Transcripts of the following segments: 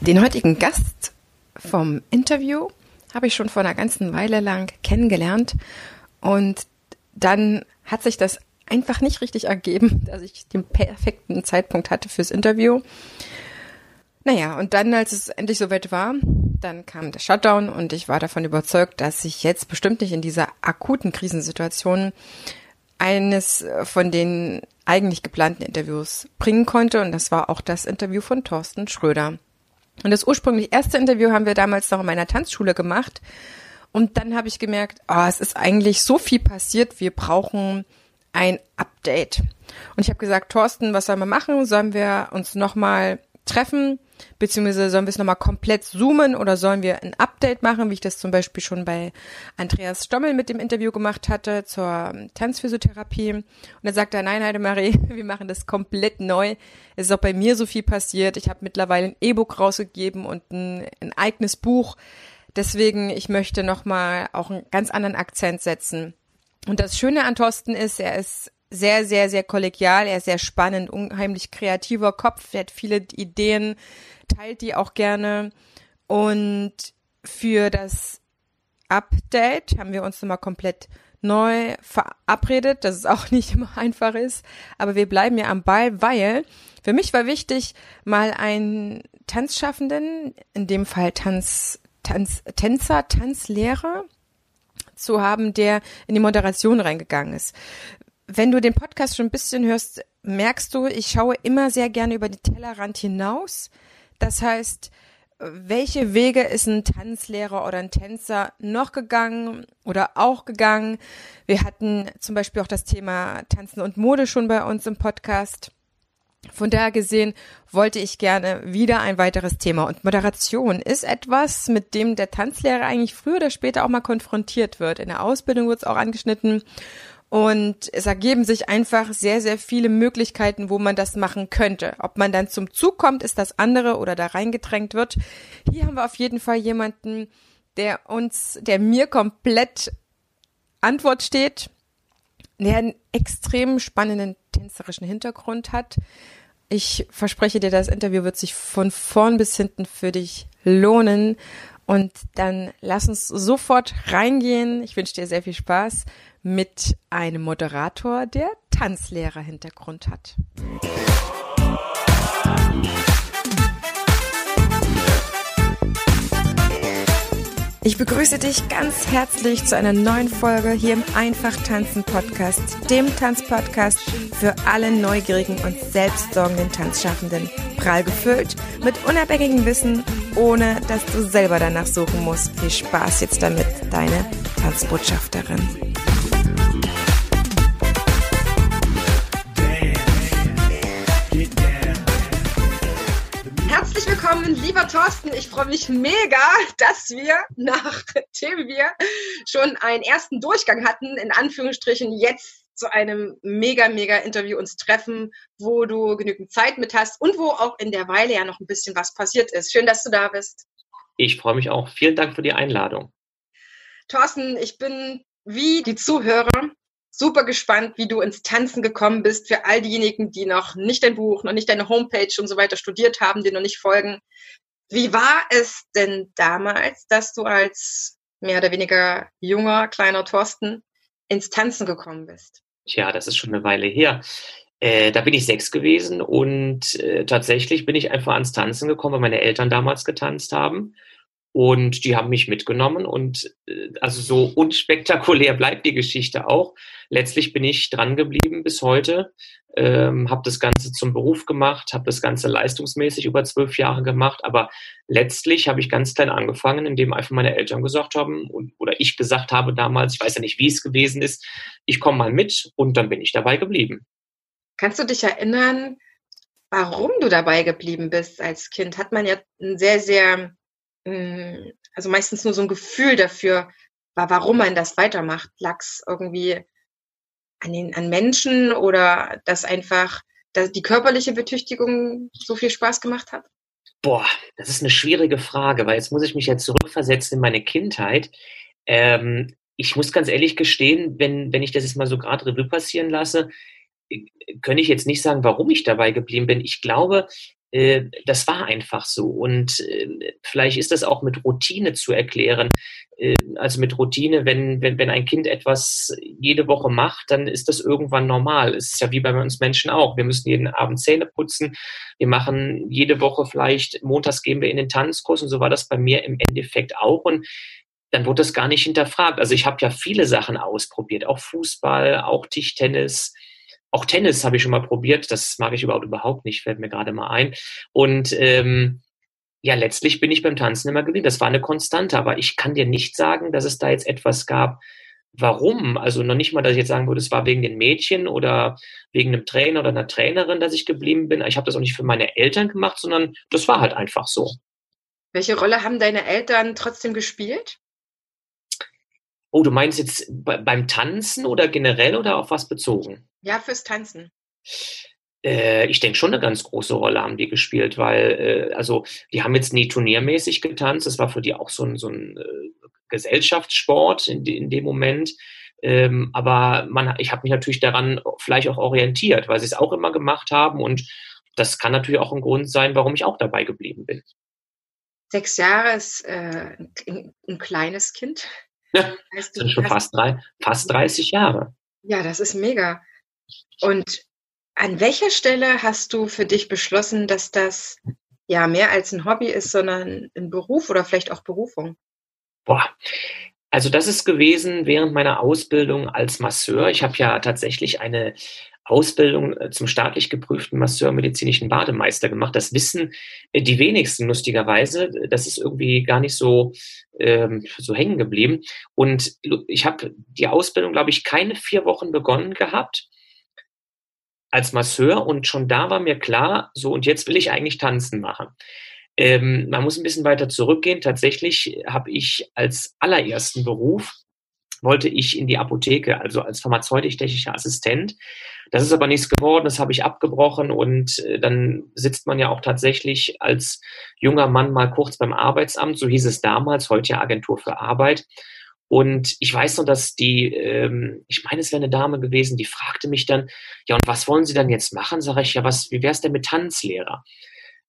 Den heutigen Gast vom Interview habe ich schon vor einer ganzen Weile lang kennengelernt und dann hat sich das einfach nicht richtig ergeben, dass ich den perfekten Zeitpunkt hatte fürs Interview. Naja, und dann, als es endlich soweit war, dann kam der Shutdown und ich war davon überzeugt, dass ich jetzt bestimmt nicht in dieser akuten Krisensituation eines von den eigentlich geplanten Interviews bringen konnte. Und das war auch das Interview von Thorsten Schröder. Und das ursprünglich erste Interview haben wir damals noch in meiner Tanzschule gemacht. Und dann habe ich gemerkt, oh, es ist eigentlich so viel passiert, wir brauchen ein Update. Und ich habe gesagt, Thorsten, was sollen wir machen? Sollen wir uns nochmal treffen? Beziehungsweise sollen wir es nochmal komplett zoomen oder sollen wir ein Update machen, wie ich das zum Beispiel schon bei Andreas Stommel mit dem Interview gemacht hatte zur Tanzphysiotherapie. Und dann sagt er, nein, Heidemarie, wir machen das komplett neu. Es ist auch bei mir so viel passiert. Ich habe mittlerweile ein E-Book rausgegeben und ein, ein eigenes Buch. Deswegen, ich möchte nochmal auch einen ganz anderen Akzent setzen. Und das Schöne an Thorsten ist, er ist sehr, sehr, sehr kollegial, er ist sehr spannend, unheimlich kreativer Kopf, er hat viele Ideen, teilt die auch gerne. Und für das Update haben wir uns nochmal komplett neu verabredet, dass es auch nicht immer einfach ist, aber wir bleiben ja am Ball, weil für mich war wichtig, mal einen Tanzschaffenden, in dem Fall Tanz, Tanz, Tänzer, Tanzlehrer zu haben, der in die Moderation reingegangen ist. Wenn du den Podcast schon ein bisschen hörst, merkst du, ich schaue immer sehr gerne über die Tellerrand hinaus. Das heißt, welche Wege ist ein Tanzlehrer oder ein Tänzer noch gegangen oder auch gegangen? Wir hatten zum Beispiel auch das Thema Tanzen und Mode schon bei uns im Podcast. Von daher gesehen wollte ich gerne wieder ein weiteres Thema. Und Moderation ist etwas, mit dem der Tanzlehrer eigentlich früher oder später auch mal konfrontiert wird. In der Ausbildung wird es auch angeschnitten. Und es ergeben sich einfach sehr, sehr viele Möglichkeiten, wo man das machen könnte. Ob man dann zum Zug kommt, ist das andere oder da reingedrängt wird. Hier haben wir auf jeden Fall jemanden, der uns, der mir komplett Antwort steht, der einen extrem spannenden tänzerischen Hintergrund hat. Ich verspreche dir, das Interview wird sich von vorn bis hinten für dich lohnen. Und dann lass uns sofort reingehen. Ich wünsche dir sehr viel Spaß mit einem Moderator, der Tanzlehrer-Hintergrund hat. Ich begrüße dich ganz herzlich zu einer neuen Folge hier im Einfach Tanzen Podcast, dem Tanzpodcast für alle neugierigen und selbstsorgenden Tanzschaffenden. Prall gefüllt mit unabhängigem Wissen, ohne dass du selber danach suchen musst. Viel Spaß jetzt damit, deine Tanzbotschafterin. Thorsten. Ich freue mich mega, dass wir, nachdem wir schon einen ersten Durchgang hatten, in Anführungsstrichen jetzt zu einem mega, mega Interview uns treffen, wo du genügend Zeit mit hast und wo auch in der Weile ja noch ein bisschen was passiert ist. Schön, dass du da bist. Ich freue mich auch. Vielen Dank für die Einladung. Thorsten, ich bin wie die Zuhörer super gespannt, wie du ins Tanzen gekommen bist. Für all diejenigen, die noch nicht dein Buch, noch nicht deine Homepage und so weiter studiert haben, die noch nicht folgen. Wie war es denn damals, dass du als mehr oder weniger junger, kleiner Thorsten ins Tanzen gekommen bist? Tja, das ist schon eine Weile her. Äh, da bin ich sechs gewesen und äh, tatsächlich bin ich einfach ans Tanzen gekommen, weil meine Eltern damals getanzt haben. Und die haben mich mitgenommen und äh, also so unspektakulär bleibt die Geschichte auch. Letztlich bin ich dran geblieben bis heute, ähm, habe das Ganze zum Beruf gemacht, habe das Ganze leistungsmäßig über zwölf Jahre gemacht, aber letztlich habe ich ganz klein angefangen, indem einfach meine Eltern gesagt haben und, oder ich gesagt habe damals, ich weiß ja nicht, wie es gewesen ist, ich komme mal mit und dann bin ich dabei geblieben. Kannst du dich erinnern, warum du dabei geblieben bist als Kind? Hat man ja ein sehr, sehr also meistens nur so ein Gefühl dafür, warum man das weitermacht. Lag es irgendwie an, den, an Menschen oder dass einfach dass die körperliche Betüchtigung so viel Spaß gemacht hat? Boah, das ist eine schwierige Frage, weil jetzt muss ich mich ja zurückversetzen in meine Kindheit. Ähm, ich muss ganz ehrlich gestehen, wenn, wenn ich das jetzt mal so gerade Revue passieren lasse, äh, könnte ich jetzt nicht sagen, warum ich dabei geblieben bin. Ich glaube, das war einfach so. Und äh, vielleicht ist das auch mit Routine zu erklären. Äh, also mit Routine, wenn, wenn, wenn ein Kind etwas jede Woche macht, dann ist das irgendwann normal. Es ist ja wie bei uns Menschen auch. Wir müssen jeden Abend Zähne putzen. Wir machen jede Woche vielleicht, montags gehen wir in den Tanzkurs und so war das bei mir im Endeffekt auch. Und dann wurde das gar nicht hinterfragt. Also ich habe ja viele Sachen ausprobiert, auch Fußball, auch Tischtennis, auch Tennis habe ich schon mal probiert. Das mag ich überhaupt überhaupt nicht, fällt mir gerade mal ein. Und ähm, ja, letztlich bin ich beim Tanzen immer geblieben. Das war eine Konstante, aber ich kann dir nicht sagen, dass es da jetzt etwas gab, warum. Also noch nicht mal, dass ich jetzt sagen würde, es war wegen den Mädchen oder wegen einem Trainer oder einer Trainerin, dass ich geblieben bin. Ich habe das auch nicht für meine Eltern gemacht, sondern das war halt einfach so. Welche Rolle haben deine Eltern trotzdem gespielt? Oh, du meinst jetzt beim Tanzen oder generell oder auf was bezogen? Ja, fürs Tanzen. Äh, ich denke schon eine ganz große Rolle haben die gespielt, weil, äh, also, die haben jetzt nie turniermäßig getanzt. Das war für die auch so ein, so ein äh, Gesellschaftssport in, in dem Moment. Ähm, aber man, ich habe mich natürlich daran vielleicht auch orientiert, weil sie es auch immer gemacht haben und das kann natürlich auch ein Grund sein, warum ich auch dabei geblieben bin. Sechs Jahre ist ein, ein kleines Kind. Ja, das sind schon fast, drei, fast 30 Jahre. Ja, das ist mega. Und an welcher Stelle hast du für dich beschlossen, dass das ja mehr als ein Hobby ist, sondern ein Beruf oder vielleicht auch Berufung? Boah, also das ist gewesen während meiner Ausbildung als Masseur. Ich habe ja tatsächlich eine Ausbildung äh, zum staatlich geprüften Masseur medizinischen Bademeister gemacht. Das wissen äh, die wenigsten lustigerweise. Das ist irgendwie gar nicht so, ähm, so hängen geblieben. Und ich habe die Ausbildung, glaube ich, keine vier Wochen begonnen gehabt als Masseur und schon da war mir klar, so und jetzt will ich eigentlich tanzen machen. Ähm, man muss ein bisschen weiter zurückgehen. Tatsächlich habe ich als allerersten Beruf wollte ich in die Apotheke, also als pharmazeutisch-technischer Assistent. Das ist aber nichts geworden, das habe ich abgebrochen und äh, dann sitzt man ja auch tatsächlich als junger Mann mal kurz beim Arbeitsamt, so hieß es damals, heute ja Agentur für Arbeit. Und ich weiß noch, dass die, ähm, ich meine, es wäre eine Dame gewesen, die fragte mich dann, ja, und was wollen Sie dann jetzt machen? Sag ich, ja, was, wie wäre es denn mit Tanzlehrer?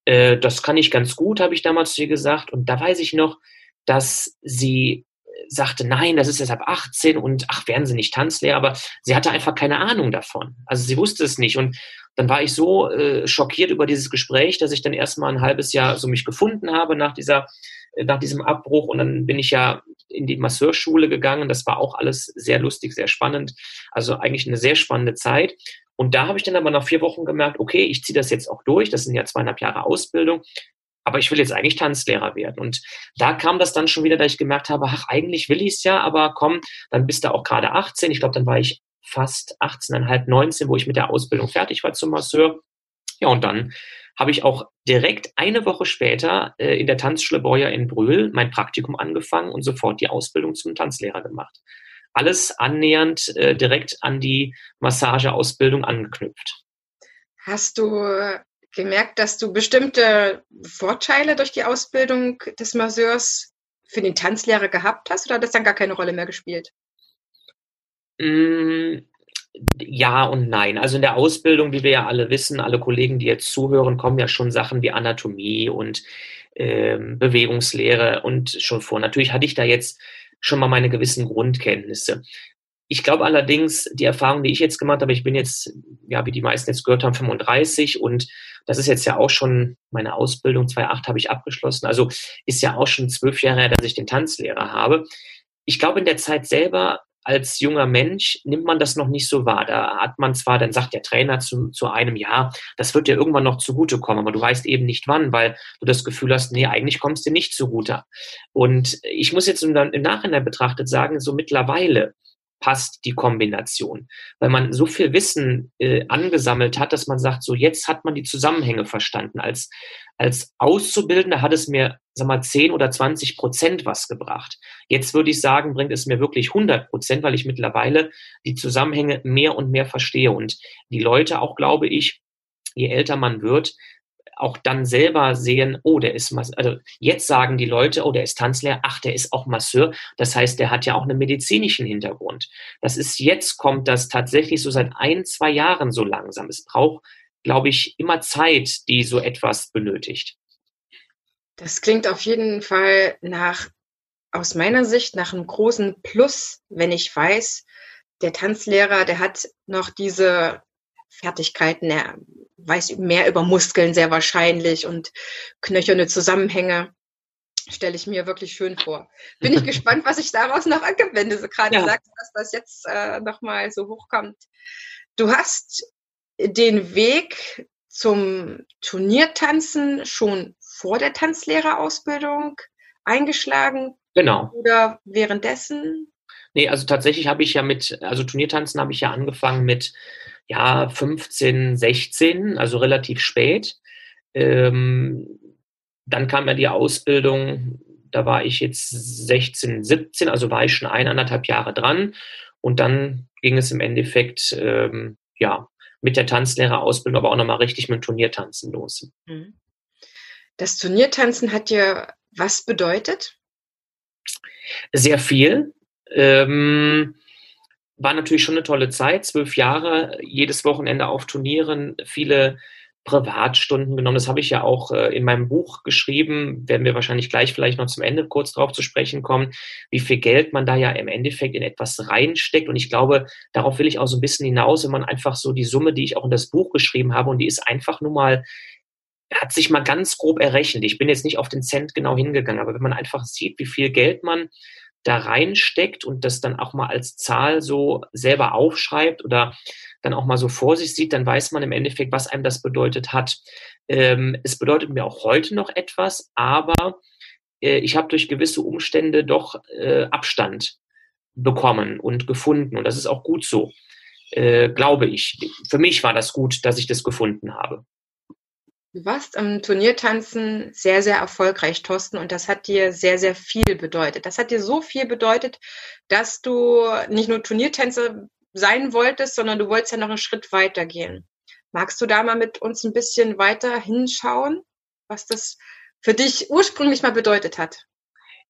Äh, das kann ich ganz gut, habe ich damals zu ihr gesagt. Und da weiß ich noch, dass sie sagte, nein, das ist erst ab 18 und ach, werden Sie nicht Tanzlehrer, aber sie hatte einfach keine Ahnung davon. Also sie wusste es nicht und dann war ich so äh, schockiert über dieses Gespräch, dass ich dann erstmal ein halbes Jahr so mich gefunden habe nach dieser äh, nach diesem Abbruch und dann bin ich ja in die Masseurschule gegangen. Das war auch alles sehr lustig, sehr spannend. Also eigentlich eine sehr spannende Zeit. Und da habe ich dann aber nach vier Wochen gemerkt, okay, ich ziehe das jetzt auch durch. Das sind ja zweieinhalb Jahre Ausbildung aber ich will jetzt eigentlich Tanzlehrer werden. Und da kam das dann schon wieder, da ich gemerkt habe, ach, eigentlich will ich es ja, aber komm, dann bist du auch gerade 18. Ich glaube, dann war ich fast 18,5, 19, wo ich mit der Ausbildung fertig war zum Masseur. Ja, und dann habe ich auch direkt eine Woche später äh, in der Tanzschule Boyer in Brühl mein Praktikum angefangen und sofort die Ausbildung zum Tanzlehrer gemacht. Alles annähernd äh, direkt an die Massageausbildung angeknüpft. Hast du gemerkt, dass du bestimmte Vorteile durch die Ausbildung des Masseurs für den Tanzlehrer gehabt hast oder hat das dann gar keine Rolle mehr gespielt? Mm, ja und nein. Also in der Ausbildung, wie wir ja alle wissen, alle Kollegen, die jetzt zuhören, kommen ja schon Sachen wie Anatomie und ähm, Bewegungslehre und schon vor. Natürlich hatte ich da jetzt schon mal meine gewissen Grundkenntnisse. Ich glaube allerdings, die Erfahrung, die ich jetzt gemacht habe, ich bin jetzt, ja, wie die meisten jetzt gehört haben, 35 und das ist jetzt ja auch schon meine Ausbildung, 2008 habe ich abgeschlossen. Also ist ja auch schon zwölf Jahre her, dass ich den Tanzlehrer habe. Ich glaube, in der Zeit selber als junger Mensch nimmt man das noch nicht so wahr. Da hat man zwar, dann sagt der Trainer zu, zu einem, ja, das wird dir irgendwann noch zugutekommen, aber du weißt eben nicht wann, weil du das Gefühl hast, nee, eigentlich kommst dir nicht zugute. Und ich muss jetzt im Nachhinein betrachtet sagen, so mittlerweile passt die Kombination. Weil man so viel Wissen äh, angesammelt hat, dass man sagt, so jetzt hat man die Zusammenhänge verstanden. Als, als Auszubildender hat es mir, sag mal, 10 oder 20 Prozent was gebracht. Jetzt würde ich sagen, bringt es mir wirklich 100 Prozent, weil ich mittlerweile die Zusammenhänge mehr und mehr verstehe. Und die Leute auch, glaube ich, je älter man wird, auch dann selber sehen, oh, der ist. Also jetzt sagen die Leute, oh, der ist Tanzlehrer, ach, der ist auch Masseur. Das heißt, der hat ja auch einen medizinischen Hintergrund. Das ist jetzt kommt das tatsächlich so seit ein, zwei Jahren so langsam. Es braucht glaube ich, immer Zeit, die so etwas benötigt. Das klingt auf jeden Fall nach, aus meiner Sicht, nach einem großen Plus, wenn ich weiß, der Tanzlehrer, der hat noch diese Fertigkeiten, er weiß mehr über Muskeln sehr wahrscheinlich und knöcherne Zusammenhänge. Stelle ich mir wirklich schön vor. Bin ich gespannt, was ich daraus noch ergibt, wenn du so gerade ja. sagst, dass das jetzt äh, nochmal so hochkommt. Du hast den Weg zum Turniertanzen schon vor der Tanzlehrerausbildung eingeschlagen? Genau. Oder währenddessen? Nee, also tatsächlich habe ich ja mit, also Turniertanzen habe ich ja angefangen mit ja 15, 16, also relativ spät. Ähm, dann kam ja die Ausbildung, da war ich jetzt 16, 17, also war ich schon eineinhalb Jahre dran. Und dann ging es im Endeffekt ähm, ja mit der Tanzlehrerausbildung, aber auch nochmal richtig mit dem Turniertanzen los. Mhm. Das Turniertanzen hat dir was bedeutet? Sehr viel. Ähm, war natürlich schon eine tolle Zeit, zwölf Jahre, jedes Wochenende auf Turnieren, viele Privatstunden genommen. Das habe ich ja auch äh, in meinem Buch geschrieben. Werden wir wahrscheinlich gleich vielleicht noch zum Ende kurz drauf zu sprechen kommen, wie viel Geld man da ja im Endeffekt in etwas reinsteckt. Und ich glaube, darauf will ich auch so ein bisschen hinaus, wenn man einfach so die Summe, die ich auch in das Buch geschrieben habe, und die ist einfach nur mal hat sich mal ganz grob errechnet. Ich bin jetzt nicht auf den Cent genau hingegangen, aber wenn man einfach sieht, wie viel Geld man da reinsteckt und das dann auch mal als Zahl so selber aufschreibt oder dann auch mal so vor sich sieht, dann weiß man im Endeffekt, was einem das bedeutet hat. Ähm, es bedeutet mir auch heute noch etwas, aber äh, ich habe durch gewisse Umstände doch äh, Abstand bekommen und gefunden und das ist auch gut so, äh, glaube ich. Für mich war das gut, dass ich das gefunden habe. Du warst am Turniertanzen sehr, sehr erfolgreich, Thorsten, und das hat dir sehr, sehr viel bedeutet. Das hat dir so viel bedeutet, dass du nicht nur Turniertänzer sein wolltest, sondern du wolltest ja noch einen Schritt weiter gehen. Magst du da mal mit uns ein bisschen weiter hinschauen, was das für dich ursprünglich mal bedeutet hat?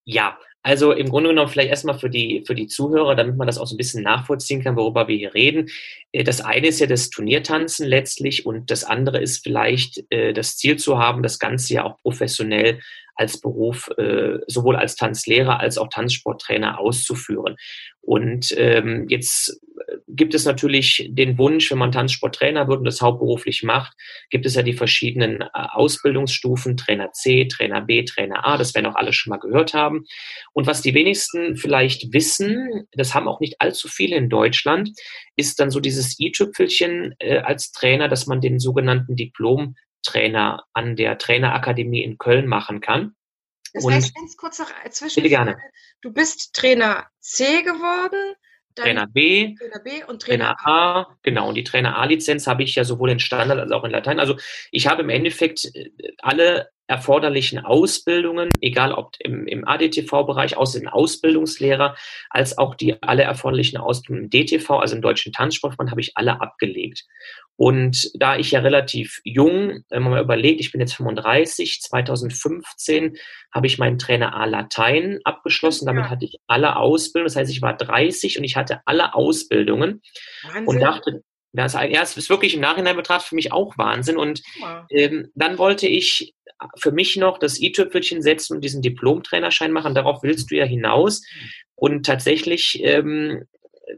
Ja, also im Grunde genommen vielleicht erstmal für die, für die Zuhörer, damit man das auch so ein bisschen nachvollziehen kann, worüber wir hier reden. Äh, das eine ist ja das Turniertanzen letztlich und das andere ist vielleicht äh, das Ziel zu haben, das Ganze ja auch professionell als Beruf äh, sowohl als Tanzlehrer als auch Tanzsporttrainer auszuführen. Und ähm, jetzt gibt es natürlich den Wunsch, wenn man Tanzsporttrainer wird und das hauptberuflich macht, gibt es ja die verschiedenen äh, Ausbildungsstufen, Trainer C, Trainer B, Trainer A, das werden auch alle schon mal gehört haben. Und was die wenigsten vielleicht wissen, das haben auch nicht allzu viele in Deutschland, ist dann so dieses i-Tüpfelchen äh, als Trainer, dass man den sogenannten Diplom-Trainer an der Trainerakademie in Köln machen kann. Das heißt, ganz kurz noch zwischen. Bitte gerne. Du bist Trainer C geworden, Trainer B, Trainer B und Trainer, Trainer A. A. Genau, und die Trainer A-Lizenz habe ich ja sowohl in Standard als auch in Latein. Also ich habe im Endeffekt äh, alle erforderlichen Ausbildungen, egal ob im, im ADTV-Bereich, aus den Ausbildungslehrer, als auch die alle erforderlichen Ausbildungen im DTV, also im Deutschen Tanzsportverband, habe ich alle abgelegt. Und da ich ja relativ jung, wenn man mal überlegt, ich bin jetzt 35, 2015 habe ich meinen Trainer A Latein abgeschlossen. Damit hatte ich alle Ausbildungen. Das heißt, ich war 30 und ich hatte alle Ausbildungen Wahnsinn. und dachte, das ist wirklich im Nachhinein betrachtet für mich auch Wahnsinn. Und ähm, dann wollte ich für mich noch das i-Tüpfelchen setzen und diesen Diplom-Trainerschein machen. Darauf willst du ja hinaus. Und tatsächlich ähm,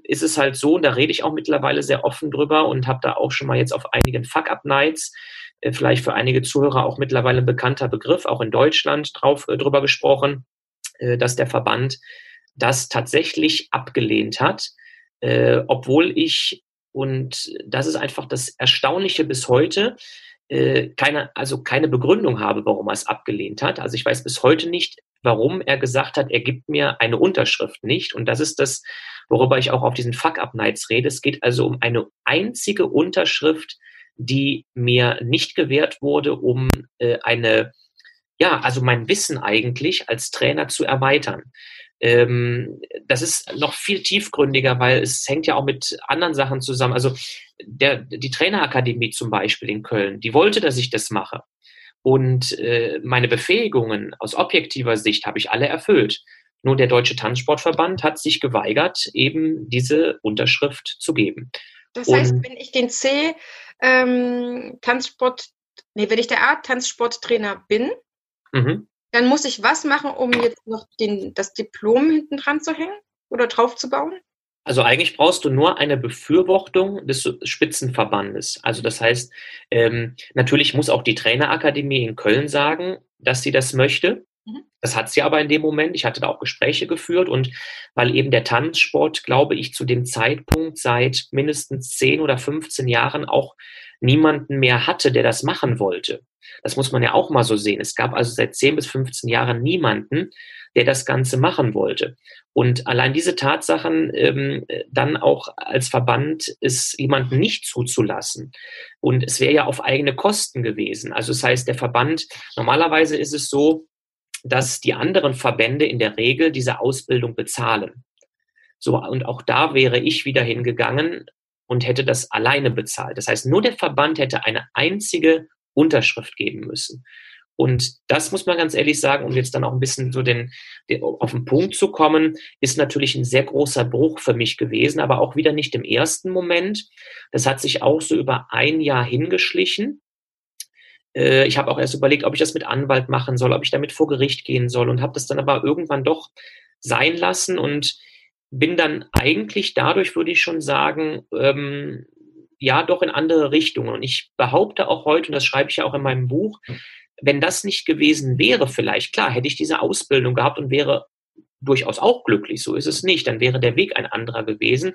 ist es halt so, und da rede ich auch mittlerweile sehr offen drüber und habe da auch schon mal jetzt auf einigen Fuck-Up-Nights, äh, vielleicht für einige Zuhörer auch mittlerweile ein bekannter Begriff, auch in Deutschland drauf, äh, drüber gesprochen, äh, dass der Verband das tatsächlich abgelehnt hat, äh, obwohl ich, und das ist einfach das Erstaunliche bis heute, äh, keine, also keine Begründung habe, warum er es abgelehnt hat. Also ich weiß bis heute nicht, warum er gesagt hat, er gibt mir eine Unterschrift nicht. Und das ist das, worüber ich auch auf diesen Fuck-Up-Nights rede. Es geht also um eine einzige Unterschrift, die mir nicht gewährt wurde, um äh, eine, ja, also mein Wissen eigentlich als Trainer zu erweitern. Ähm, das ist noch viel tiefgründiger, weil es hängt ja auch mit anderen Sachen zusammen. Also der, die Trainerakademie zum Beispiel in Köln, die wollte, dass ich das mache. Und äh, meine Befähigungen aus objektiver Sicht habe ich alle erfüllt. Nur der Deutsche Tanzsportverband hat sich geweigert, eben diese Unterschrift zu geben. Das heißt, wenn ich den C ähm, Tanzsport, nee, wenn ich der A Tanzsporttrainer bin, mhm. Dann muss ich was machen, um jetzt noch den, das Diplom hinten dran zu hängen oder drauf zu bauen? Also eigentlich brauchst du nur eine Befürwortung des Spitzenverbandes. Also das heißt, ähm, natürlich muss auch die Trainerakademie in Köln sagen, dass sie das möchte. Mhm. Das hat sie aber in dem Moment. Ich hatte da auch Gespräche geführt und weil eben der Tanzsport, glaube ich, zu dem Zeitpunkt seit mindestens 10 oder 15 Jahren auch niemanden mehr hatte, der das machen wollte. Das muss man ja auch mal so sehen. Es gab also seit 10 bis 15 Jahren niemanden, der das Ganze machen wollte. Und allein diese Tatsachen ähm, dann auch als Verband es jemanden nicht zuzulassen. Und es wäre ja auf eigene Kosten gewesen. Also das heißt, der Verband, normalerweise ist es so, dass die anderen Verbände in der Regel diese Ausbildung bezahlen. So, und auch da wäre ich wieder hingegangen und hätte das alleine bezahlt. Das heißt, nur der Verband hätte eine einzige Unterschrift geben müssen. Und das muss man ganz ehrlich sagen, um jetzt dann auch ein bisschen so den, den, auf den Punkt zu kommen, ist natürlich ein sehr großer Bruch für mich gewesen, aber auch wieder nicht im ersten Moment. Das hat sich auch so über ein Jahr hingeschlichen. Äh, ich habe auch erst überlegt, ob ich das mit Anwalt machen soll, ob ich damit vor Gericht gehen soll und habe das dann aber irgendwann doch sein lassen und bin dann eigentlich dadurch, würde ich schon sagen, ähm, ja, doch in andere Richtungen. Und ich behaupte auch heute, und das schreibe ich ja auch in meinem Buch, wenn das nicht gewesen wäre, vielleicht, klar, hätte ich diese Ausbildung gehabt und wäre durchaus auch glücklich. So ist es nicht. Dann wäre der Weg ein anderer gewesen.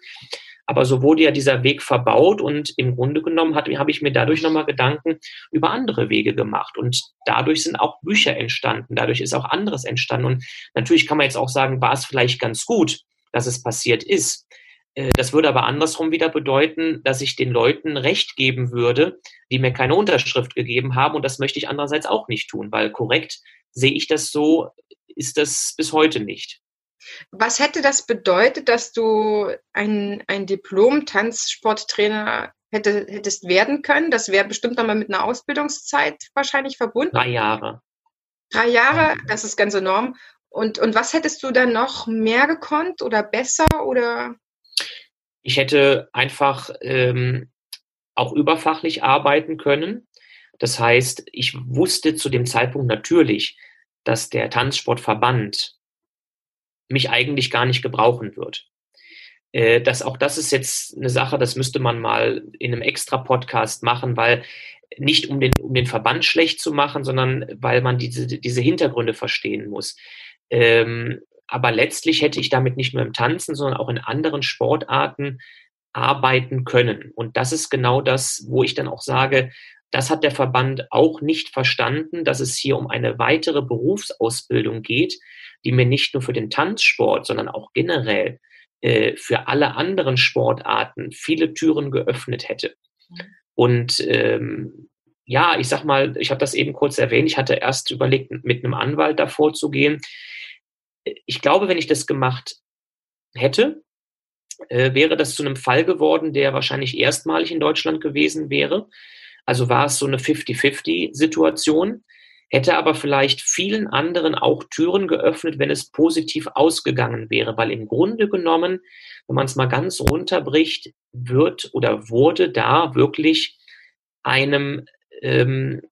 Aber so wurde ja dieser Weg verbaut und im Grunde genommen habe ich mir dadurch nochmal Gedanken über andere Wege gemacht. Und dadurch sind auch Bücher entstanden. Dadurch ist auch anderes entstanden. Und natürlich kann man jetzt auch sagen, war es vielleicht ganz gut, dass es passiert ist. Äh, das würde aber andersrum wieder bedeuten, dass ich den Leuten Recht geben würde, die mir keine Unterschrift gegeben haben. Und das möchte ich andererseits auch nicht tun, weil korrekt sehe ich das so, ist das bis heute nicht. Was hätte das bedeutet, dass du ein, ein Diplom-Tanzsporttrainer hätte, hättest werden können? Das wäre bestimmt nochmal mit einer Ausbildungszeit wahrscheinlich verbunden. Drei Jahre. Drei Jahre, das ist ganz enorm. Und, und was hättest du dann noch mehr gekonnt oder besser oder? Ich hätte einfach ähm, auch überfachlich arbeiten können. Das heißt, ich wusste zu dem Zeitpunkt natürlich, dass der Tanzsportverband mich eigentlich gar nicht gebrauchen wird. Äh, das, auch das ist jetzt eine Sache, das müsste man mal in einem extra Podcast machen, weil nicht um den, um den Verband schlecht zu machen, sondern weil man diese, diese Hintergründe verstehen muss. Ähm, aber letztlich hätte ich damit nicht nur im Tanzen, sondern auch in anderen Sportarten arbeiten können. Und das ist genau das, wo ich dann auch sage, das hat der Verband auch nicht verstanden, dass es hier um eine weitere Berufsausbildung geht, die mir nicht nur für den Tanzsport, sondern auch generell äh, für alle anderen Sportarten viele Türen geöffnet hätte. Mhm. Und ähm, ja, ich sag mal, ich habe das eben kurz erwähnt, ich hatte erst überlegt, mit einem Anwalt davor zu gehen ich glaube, wenn ich das gemacht hätte, äh, wäre das zu einem Fall geworden, der wahrscheinlich erstmalig in Deutschland gewesen wäre. Also war es so eine 50-50-Situation, hätte aber vielleicht vielen anderen auch Türen geöffnet, wenn es positiv ausgegangen wäre, weil im Grunde genommen, wenn man es mal ganz runterbricht, wird oder wurde da wirklich einem ähm,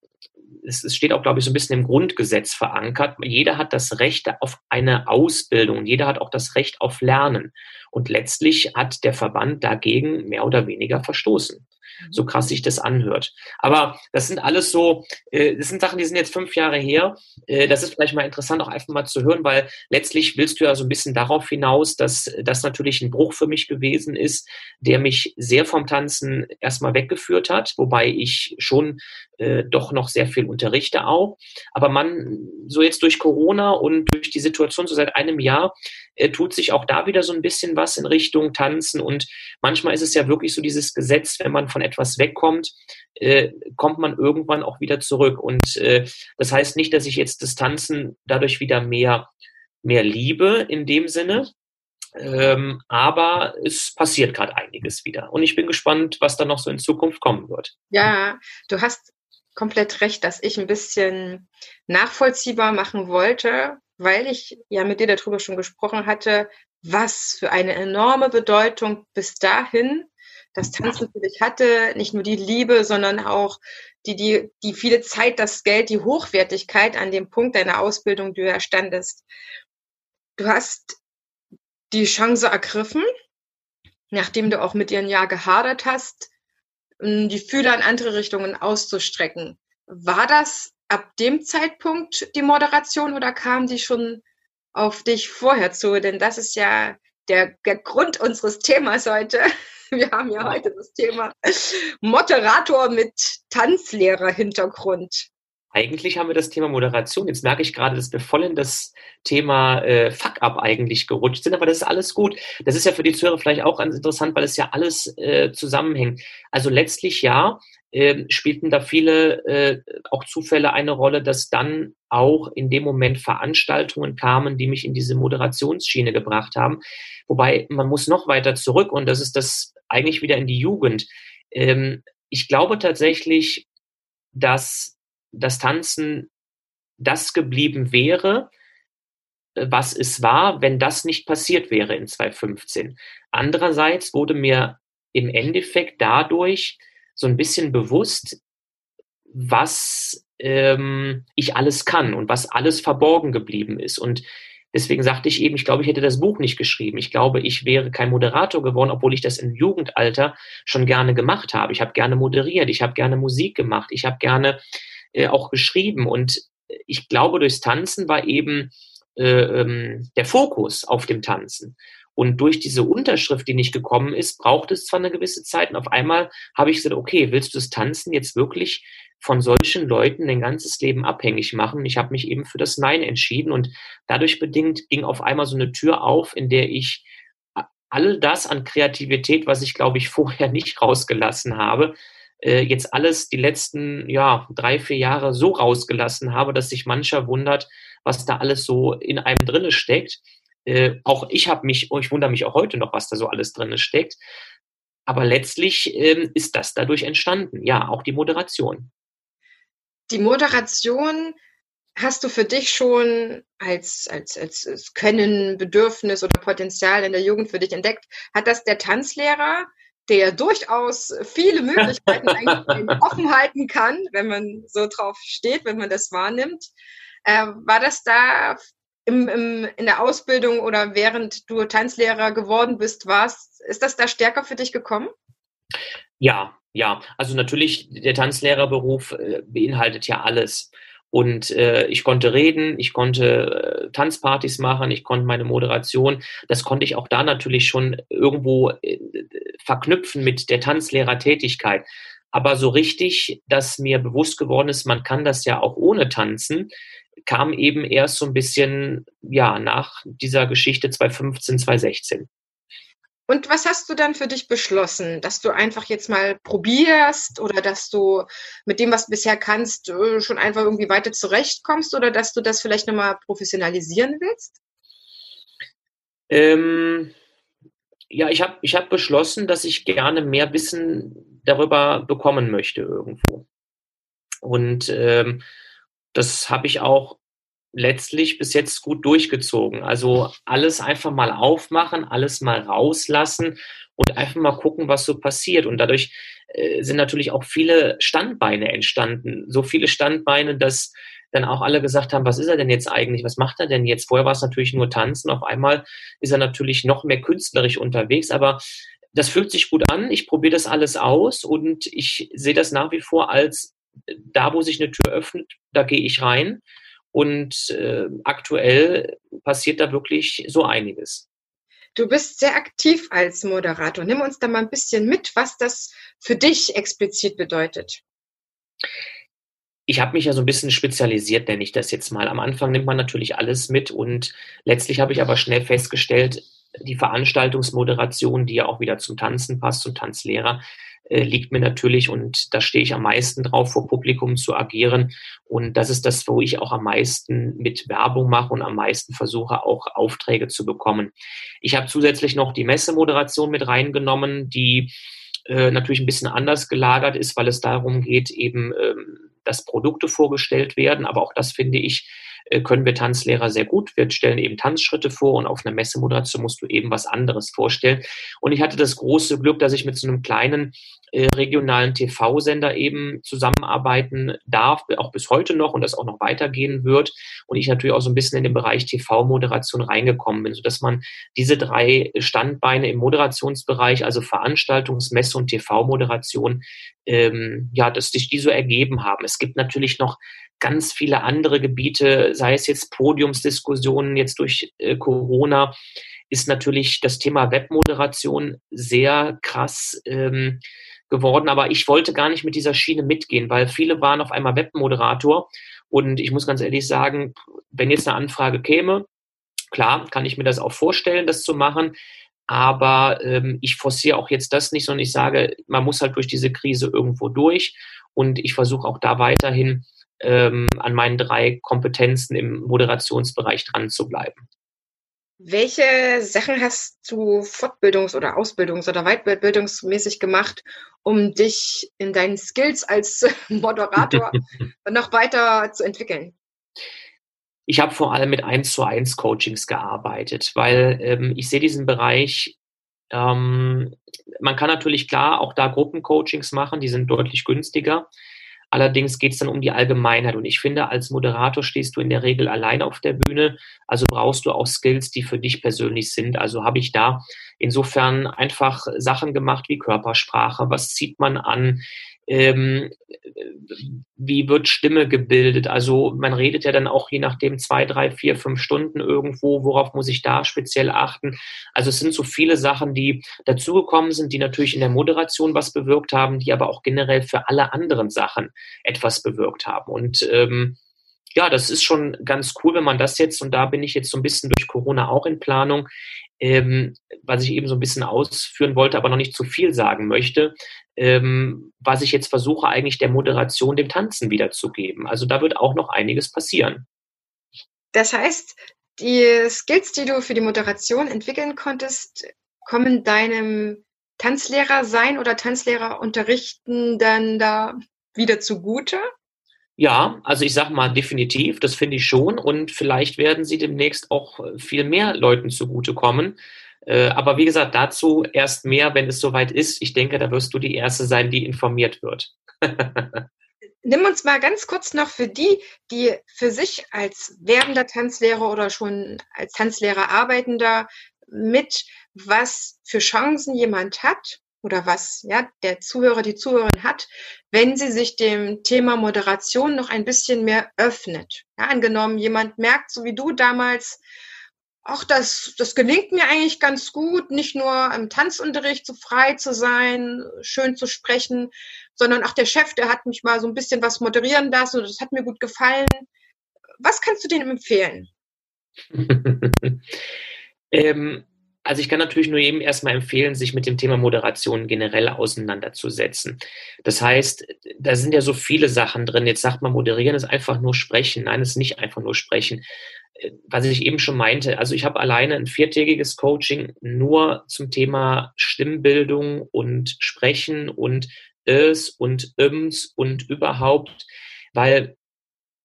es, es steht auch, glaube ich, so ein bisschen im Grundgesetz verankert. Jeder hat das Recht auf eine Ausbildung. Jeder hat auch das Recht auf Lernen. Und letztlich hat der Verband dagegen mehr oder weniger verstoßen so krass sich das anhört. Aber das sind alles so, äh, das sind Sachen, die sind jetzt fünf Jahre her. Äh, das ist vielleicht mal interessant, auch einfach mal zu hören, weil letztlich willst du ja so ein bisschen darauf hinaus, dass das natürlich ein Bruch für mich gewesen ist, der mich sehr vom Tanzen erstmal weggeführt hat, wobei ich schon äh, doch noch sehr viel unterrichte auch. Aber man, so jetzt durch Corona und durch die Situation so seit einem Jahr, äh, tut sich auch da wieder so ein bisschen was in Richtung Tanzen. Und manchmal ist es ja wirklich so dieses Gesetz, wenn man von etwas wegkommt, äh, kommt man irgendwann auch wieder zurück. Und äh, das heißt nicht, dass ich jetzt das Tanzen dadurch wieder mehr, mehr liebe in dem Sinne. Ähm, aber es passiert gerade einiges wieder. Und ich bin gespannt, was da noch so in Zukunft kommen wird. Ja, du hast komplett recht, dass ich ein bisschen nachvollziehbar machen wollte, weil ich ja mit dir darüber schon gesprochen hatte, was für eine enorme Bedeutung bis dahin das Tanzen für dich hatte, nicht nur die Liebe, sondern auch die, die, die viele Zeit, das Geld, die Hochwertigkeit an dem Punkt deiner Ausbildung, die du erstandest. Du hast die Chance ergriffen, nachdem du auch mit dir ein Jahr gehadert hast, die Fühler in andere Richtungen auszustrecken. War das ab dem Zeitpunkt die Moderation oder kam die schon auf dich vorher zu? Denn das ist ja der, der Grund unseres Themas heute. Wir haben ja heute das Thema Moderator mit Tanzlehrer-Hintergrund. Eigentlich haben wir das Thema Moderation. Jetzt merke ich gerade, dass wir voll in das Thema äh, Fuck-up eigentlich gerutscht sind, aber das ist alles gut. Das ist ja für die Zuhörer vielleicht auch ganz interessant, weil es ja alles äh, zusammenhängt. Also letztlich ja, äh, spielten da viele äh, auch Zufälle eine Rolle, dass dann auch in dem Moment Veranstaltungen kamen, die mich in diese Moderationsschiene gebracht haben. Wobei man muss noch weiter zurück und das ist das eigentlich wieder in die Jugend. Ähm, ich glaube tatsächlich, dass das Tanzen das geblieben wäre, äh, was es war, wenn das nicht passiert wäre in 2015. Andererseits wurde mir im Endeffekt dadurch so ein bisschen bewusst, was ähm, ich alles kann und was alles verborgen geblieben ist. Und Deswegen sagte ich eben, ich glaube, ich hätte das Buch nicht geschrieben. Ich glaube, ich wäre kein Moderator geworden, obwohl ich das im Jugendalter schon gerne gemacht habe. Ich habe gerne moderiert, ich habe gerne Musik gemacht, ich habe gerne äh, auch geschrieben. Und ich glaube, durchs Tanzen war eben äh, ähm, der Fokus auf dem Tanzen. Und durch diese Unterschrift, die nicht gekommen ist, braucht es zwar eine gewisse Zeit. Und auf einmal habe ich gesagt, okay, willst du das Tanzen jetzt wirklich von solchen Leuten ein ganzes Leben abhängig machen. Ich habe mich eben für das Nein entschieden und dadurch bedingt ging auf einmal so eine Tür auf, in der ich all das an Kreativität, was ich glaube ich vorher nicht rausgelassen habe, äh, jetzt alles die letzten ja drei vier Jahre so rausgelassen habe, dass sich mancher wundert, was da alles so in einem drinne steckt. Äh, auch ich habe mich, ich wundere mich auch heute noch, was da so alles drinne steckt. Aber letztlich ähm, ist das dadurch entstanden. Ja, auch die Moderation die Moderation hast du für dich schon als, als, als Können, Bedürfnis oder Potenzial in der Jugend für dich entdeckt? Hat das der Tanzlehrer, der durchaus viele Möglichkeiten offen halten kann, wenn man so drauf steht, wenn man das wahrnimmt, äh, war das da im, im, in der Ausbildung oder während du Tanzlehrer geworden bist, warst, ist das da stärker für dich gekommen? Ja, ja, also natürlich, der Tanzlehrerberuf äh, beinhaltet ja alles. Und äh, ich konnte reden, ich konnte äh, Tanzpartys machen, ich konnte meine Moderation. Das konnte ich auch da natürlich schon irgendwo äh, verknüpfen mit der Tanzlehrertätigkeit. Aber so richtig, dass mir bewusst geworden ist, man kann das ja auch ohne Tanzen, kam eben erst so ein bisschen, ja, nach dieser Geschichte 2015, 2016. Und was hast du dann für dich beschlossen? Dass du einfach jetzt mal probierst oder dass du mit dem, was du bisher kannst, äh, schon einfach irgendwie weiter zurechtkommst oder dass du das vielleicht nochmal professionalisieren willst? Ähm, ja, ich habe ich hab beschlossen, dass ich gerne mehr Wissen darüber bekommen möchte irgendwo. Und ähm, das habe ich auch letztlich bis jetzt gut durchgezogen. Also alles einfach mal aufmachen, alles mal rauslassen und einfach mal gucken, was so passiert. Und dadurch äh, sind natürlich auch viele Standbeine entstanden. So viele Standbeine, dass dann auch alle gesagt haben, was ist er denn jetzt eigentlich? Was macht er denn jetzt? Vorher war es natürlich nur Tanzen. Auf einmal ist er natürlich noch mehr künstlerisch unterwegs. Aber das fühlt sich gut an. Ich probiere das alles aus und ich sehe das nach wie vor als äh, da, wo sich eine Tür öffnet, da gehe ich rein. Und äh, aktuell passiert da wirklich so einiges. Du bist sehr aktiv als Moderator. Nimm uns da mal ein bisschen mit, was das für dich explizit bedeutet. Ich habe mich ja so ein bisschen spezialisiert, nenne ich das jetzt mal. Am Anfang nimmt man natürlich alles mit und letztlich habe ich aber schnell festgestellt, die Veranstaltungsmoderation, die ja auch wieder zum Tanzen passt, zum Tanzlehrer, äh, liegt mir natürlich und da stehe ich am meisten drauf, vor Publikum zu agieren. Und das ist das, wo ich auch am meisten mit Werbung mache und am meisten versuche, auch Aufträge zu bekommen. Ich habe zusätzlich noch die Messemoderation mit reingenommen, die äh, natürlich ein bisschen anders gelagert ist, weil es darum geht, eben, ähm, dass Produkte vorgestellt werden. Aber auch das finde ich können wir Tanzlehrer sehr gut. Wir stellen eben Tanzschritte vor und auf einer Messemoderation musst du eben was anderes vorstellen. Und ich hatte das große Glück, dass ich mit so einem kleinen äh, regionalen TV-Sender eben zusammenarbeiten darf, auch bis heute noch und das auch noch weitergehen wird. Und ich natürlich auch so ein bisschen in den Bereich TV-Moderation reingekommen bin, sodass man diese drei Standbeine im Moderationsbereich, also Veranstaltungs-, Messe- und TV-Moderation, ähm, ja, dass sich die so ergeben haben. Es gibt natürlich noch ganz viele andere Gebiete, sei es jetzt Podiumsdiskussionen jetzt durch äh, Corona, ist natürlich das Thema Webmoderation sehr krass ähm, geworden. Aber ich wollte gar nicht mit dieser Schiene mitgehen, weil viele waren auf einmal Webmoderator. Und ich muss ganz ehrlich sagen, wenn jetzt eine Anfrage käme, klar, kann ich mir das auch vorstellen, das zu machen. Aber ähm, ich forciere auch jetzt das nicht, sondern ich sage, man muss halt durch diese Krise irgendwo durch. Und ich versuche auch da weiterhin ähm, an meinen drei Kompetenzen im Moderationsbereich dran zu bleiben. Welche Sachen hast du fortbildungs- oder ausbildungs- oder weitbildungsmäßig gemacht, um dich in deinen Skills als Moderator noch weiter zu entwickeln? Ich habe vor allem mit 1 zu 1 Coachings gearbeitet, weil ähm, ich sehe diesen Bereich, ähm, man kann natürlich klar auch da Gruppencoachings machen, die sind deutlich günstiger. Allerdings geht es dann um die Allgemeinheit. Und ich finde, als Moderator stehst du in der Regel allein auf der Bühne. Also brauchst du auch Skills, die für dich persönlich sind. Also habe ich da insofern einfach Sachen gemacht wie Körpersprache. Was zieht man an? Ähm, wie wird Stimme gebildet? Also man redet ja dann auch je nachdem zwei, drei, vier, fünf Stunden irgendwo, worauf muss ich da speziell achten? Also es sind so viele Sachen, die dazugekommen sind, die natürlich in der Moderation was bewirkt haben, die aber auch generell für alle anderen Sachen etwas bewirkt haben. Und ähm, ja, das ist schon ganz cool, wenn man das jetzt, und da bin ich jetzt so ein bisschen durch Corona auch in Planung, ähm, was ich eben so ein bisschen ausführen wollte, aber noch nicht zu viel sagen möchte, ähm, was ich jetzt versuche eigentlich der Moderation, dem Tanzen wiederzugeben. Also da wird auch noch einiges passieren. Das heißt, die Skills, die du für die Moderation entwickeln konntest, kommen deinem Tanzlehrer sein oder Tanzlehrer unterrichten dann da wieder zugute? Ja, also ich sag mal definitiv, das finde ich schon und vielleicht werden sie demnächst auch viel mehr Leuten zugutekommen. Äh, aber wie gesagt, dazu erst mehr, wenn es soweit ist. Ich denke, da wirst du die Erste sein, die informiert wird. Nimm uns mal ganz kurz noch für die, die für sich als werdender Tanzlehrer oder schon als Tanzlehrer arbeitender mit, was für Chancen jemand hat, oder was ja, der Zuhörer, die Zuhörerin hat, wenn sie sich dem Thema Moderation noch ein bisschen mehr öffnet. Ja, angenommen, jemand merkt, so wie du damals, ach, das, das gelingt mir eigentlich ganz gut, nicht nur im Tanzunterricht so frei zu sein, schön zu sprechen, sondern auch der Chef, der hat mich mal so ein bisschen was moderieren lassen und das hat mir gut gefallen. Was kannst du denen empfehlen? ähm, also ich kann natürlich nur jedem erstmal empfehlen, sich mit dem Thema Moderation generell auseinanderzusetzen. Das heißt, da sind ja so viele Sachen drin. Jetzt sagt man, moderieren ist einfach nur sprechen. Nein, es ist nicht einfach nur sprechen. Äh, was ich eben schon meinte, also ich habe alleine ein viertägiges Coaching nur zum Thema Stimmbildung und Sprechen und es und ims und überhaupt, weil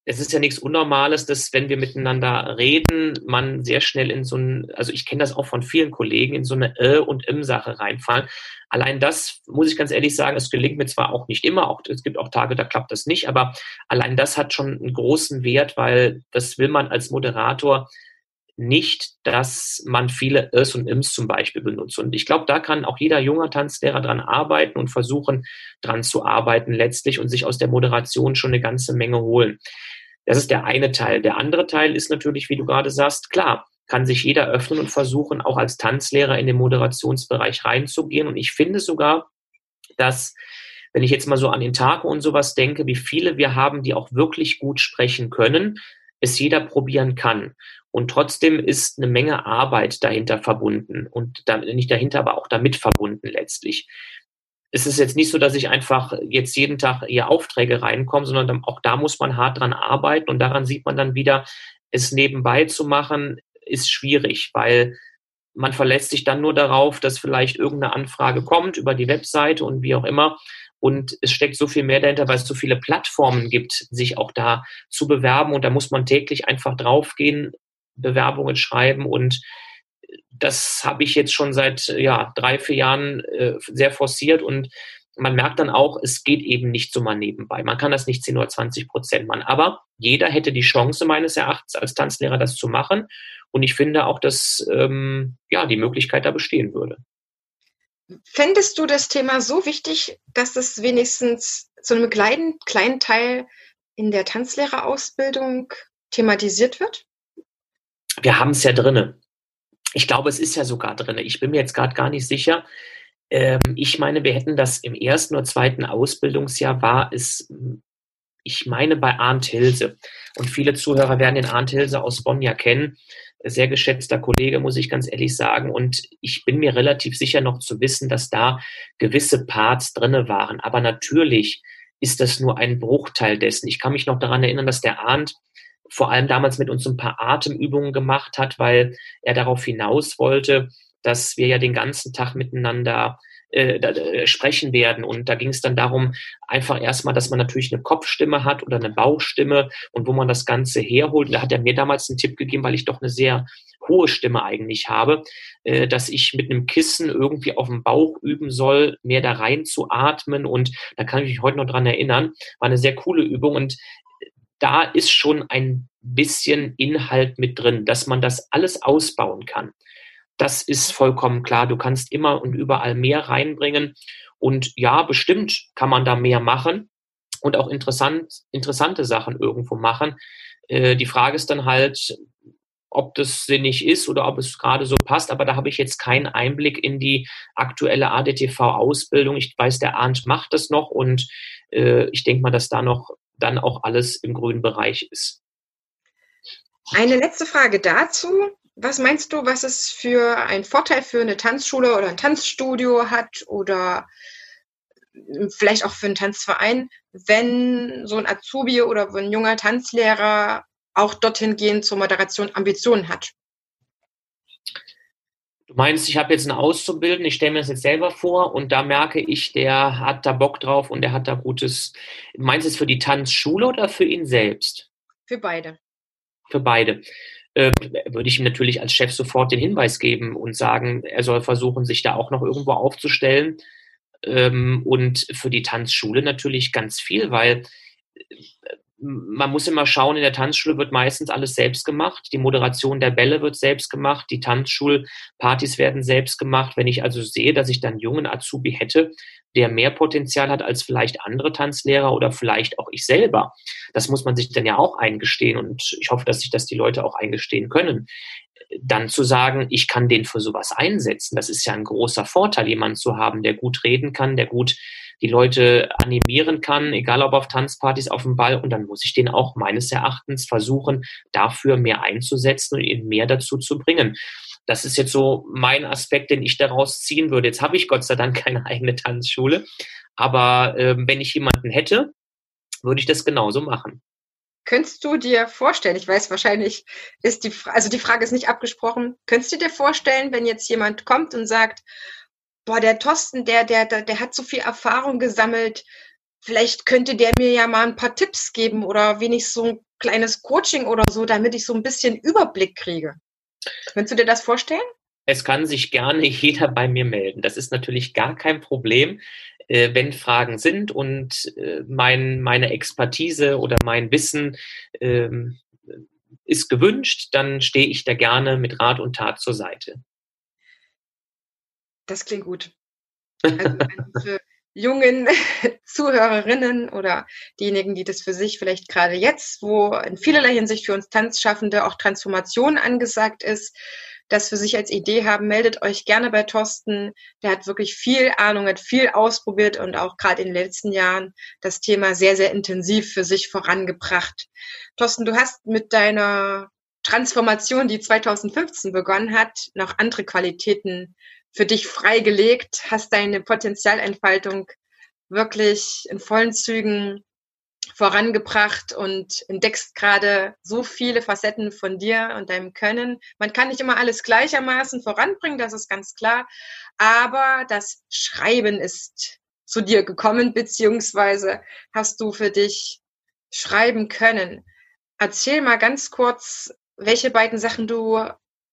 es ist ja nichts Unnormales, dass wenn wir miteinander reden, man sehr schnell in so ein, also ich kenne das auch von vielen Kollegen, in so eine Ä- und Im-Sache reinfallen. Allein das, muss ich ganz ehrlich sagen, es gelingt mir zwar auch nicht immer, auch, es gibt auch Tage, da klappt das nicht, aber allein das hat schon einen großen Wert, weil das will man als Moderator nicht, dass man viele Is und Ims zum Beispiel benutzt. Und ich glaube, da kann auch jeder junger Tanzlehrer dran arbeiten und versuchen, dran zu arbeiten letztlich und sich aus der Moderation schon eine ganze Menge holen. Das ist der eine Teil. Der andere Teil ist natürlich, wie du gerade sagst, klar, kann sich jeder öffnen und versuchen, auch als Tanzlehrer in den Moderationsbereich reinzugehen. Und ich finde sogar, dass, wenn ich jetzt mal so an den Tag und sowas denke, wie viele wir haben, die auch wirklich gut sprechen können, es jeder probieren kann. Und trotzdem ist eine Menge Arbeit dahinter verbunden und da, nicht dahinter, aber auch damit verbunden letztlich. Es ist jetzt nicht so, dass ich einfach jetzt jeden Tag ihr Aufträge reinkomme, sondern auch da muss man hart dran arbeiten und daran sieht man dann wieder, es nebenbei zu machen, ist schwierig, weil man verlässt sich dann nur darauf, dass vielleicht irgendeine Anfrage kommt über die Webseite und wie auch immer Und es steckt so viel mehr dahinter, weil es so viele Plattformen gibt, sich auch da zu bewerben. Und da muss man täglich einfach draufgehen, Bewerbungen schreiben. Und das habe ich jetzt schon seit ja, drei, vier Jahren äh, sehr forciert. Und man merkt dann auch, es geht eben nicht so mal nebenbei. Man kann das nicht 10 oder 20 Prozent machen. Aber jeder hätte die Chance, meines Erachtens, als Tanzlehrer das zu machen. Und ich finde auch, dass ähm, ja, die Möglichkeit da bestehen würde. Fändest du das Thema so wichtig, dass es wenigstens zu einem kleinen, kleinen Teil in der Tanzlehrerausbildung thematisiert wird? Wir haben es ja drinne. Ich glaube, es ist ja sogar drinne. Ich bin mir jetzt gerade gar nicht sicher. Ähm, ich meine, wir hätten das im ersten oder zweiten Ausbildungsjahr war es, ich meine, bei Arndt Hilse. Und viele Zuhörer werden den Arndt Hilse aus Bonn ja kennen. Sehr geschätzter Kollege, muss ich ganz ehrlich sagen. Und ich bin mir relativ sicher noch zu wissen, dass da gewisse Parts drinne waren. Aber natürlich ist das nur ein Bruchteil dessen. Ich kann mich noch daran erinnern, dass der Arndt vor allem damals mit uns ein paar Atemübungen gemacht hat, weil er darauf hinaus wollte, dass wir ja den ganzen Tag miteinander äh, äh, sprechen werden. Und da ging es dann darum, einfach erstmal, dass man natürlich eine Kopfstimme hat oder eine Bauchstimme und wo man das Ganze herholt. Da hat er mir damals einen Tipp gegeben, weil ich doch eine sehr hohe Stimme eigentlich habe, äh, dass ich mit einem Kissen irgendwie auf dem Bauch üben soll, mehr da rein zu atmen. Und da kann ich mich heute noch dran erinnern. War eine sehr coole Übung. Und da ist schon ein bisschen Inhalt mit drin, dass man das alles ausbauen kann. Das ist vollkommen klar. Du kannst immer und überall mehr reinbringen. Und ja, bestimmt kann man da mehr machen und auch interessant, interessante Sachen irgendwo machen. Äh, die Frage ist dann halt, ob das sinnig ist oder ob es gerade so passt. Aber da habe ich jetzt keinen Einblick in die aktuelle ADTV-Ausbildung. Ich weiß, der Arndt macht das noch und äh, ich denke mal, dass da noch dann auch alles im grünen Bereich ist. Eine letzte Frage dazu. Was meinst du, was es für einen Vorteil für eine Tanzschule oder ein Tanzstudio hat oder vielleicht auch für einen Tanzverein, wenn so ein Azubi oder ein junger Tanzlehrer auch dorthin gehen zur Moderation Ambitionen hat? Du meinst, ich habe jetzt einen Auszubilden, ich stelle mir das jetzt selber vor und da merke ich, der hat da Bock drauf und der hat da gutes. Meinst du es für die Tanzschule oder für ihn selbst? Für beide. Für beide. Äh, würde ich ihm natürlich als Chef sofort den Hinweis geben und sagen, er soll versuchen, sich da auch noch irgendwo aufzustellen. Ähm, und für die Tanzschule natürlich ganz viel, weil man muss immer schauen, in der Tanzschule wird meistens alles selbst gemacht. Die Moderation der Bälle wird selbst gemacht. Die Tanzschulpartys werden selbst gemacht. Wenn ich also sehe, dass ich dann jungen Azubi hätte, der mehr Potenzial hat als vielleicht andere Tanzlehrer oder vielleicht auch ich selber, das muss man sich dann ja auch eingestehen. Und ich hoffe, dass sich das die Leute auch eingestehen können. Dann zu sagen, ich kann den für sowas einsetzen, das ist ja ein großer Vorteil, jemanden zu haben, der gut reden kann, der gut die Leute animieren kann, egal ob auf Tanzpartys, auf dem Ball. Und dann muss ich den auch meines Erachtens versuchen, dafür mehr einzusetzen und ihn mehr dazu zu bringen. Das ist jetzt so mein Aspekt, den ich daraus ziehen würde. Jetzt habe ich Gott sei Dank keine eigene Tanzschule, aber äh, wenn ich jemanden hätte, würde ich das genauso machen. Könntest du dir vorstellen, ich weiß wahrscheinlich ist die, also die Frage ist nicht abgesprochen, könntest du dir vorstellen, wenn jetzt jemand kommt und sagt, boah, der Thorsten, der, der, der, der hat so viel Erfahrung gesammelt. Vielleicht könnte der mir ja mal ein paar Tipps geben oder wenigstens so ein kleines Coaching oder so, damit ich so ein bisschen Überblick kriege. Könntest du dir das vorstellen? Es kann sich gerne jeder bei mir melden. Das ist natürlich gar kein Problem, äh, wenn Fragen sind und äh, mein, meine Expertise oder mein Wissen ähm, ist gewünscht, dann stehe ich da gerne mit Rat und Tat zur Seite. Das klingt gut. Also für jungen Zuhörerinnen oder diejenigen, die das für sich vielleicht gerade jetzt, wo in vielerlei Hinsicht für uns Tanzschaffende auch Transformation angesagt ist, das für sich als Idee haben, meldet euch gerne bei Thorsten. Der hat wirklich viel Ahnung, hat viel ausprobiert und auch gerade in den letzten Jahren das Thema sehr, sehr intensiv für sich vorangebracht. Thorsten, du hast mit deiner Transformation, die 2015 begonnen hat, noch andere Qualitäten für dich freigelegt, hast deine Potenzialentfaltung wirklich in vollen Zügen vorangebracht und entdeckst gerade so viele Facetten von dir und deinem Können. Man kann nicht immer alles gleichermaßen voranbringen, das ist ganz klar, aber das Schreiben ist zu dir gekommen, beziehungsweise hast du für dich schreiben können. Erzähl mal ganz kurz, welche beiden Sachen du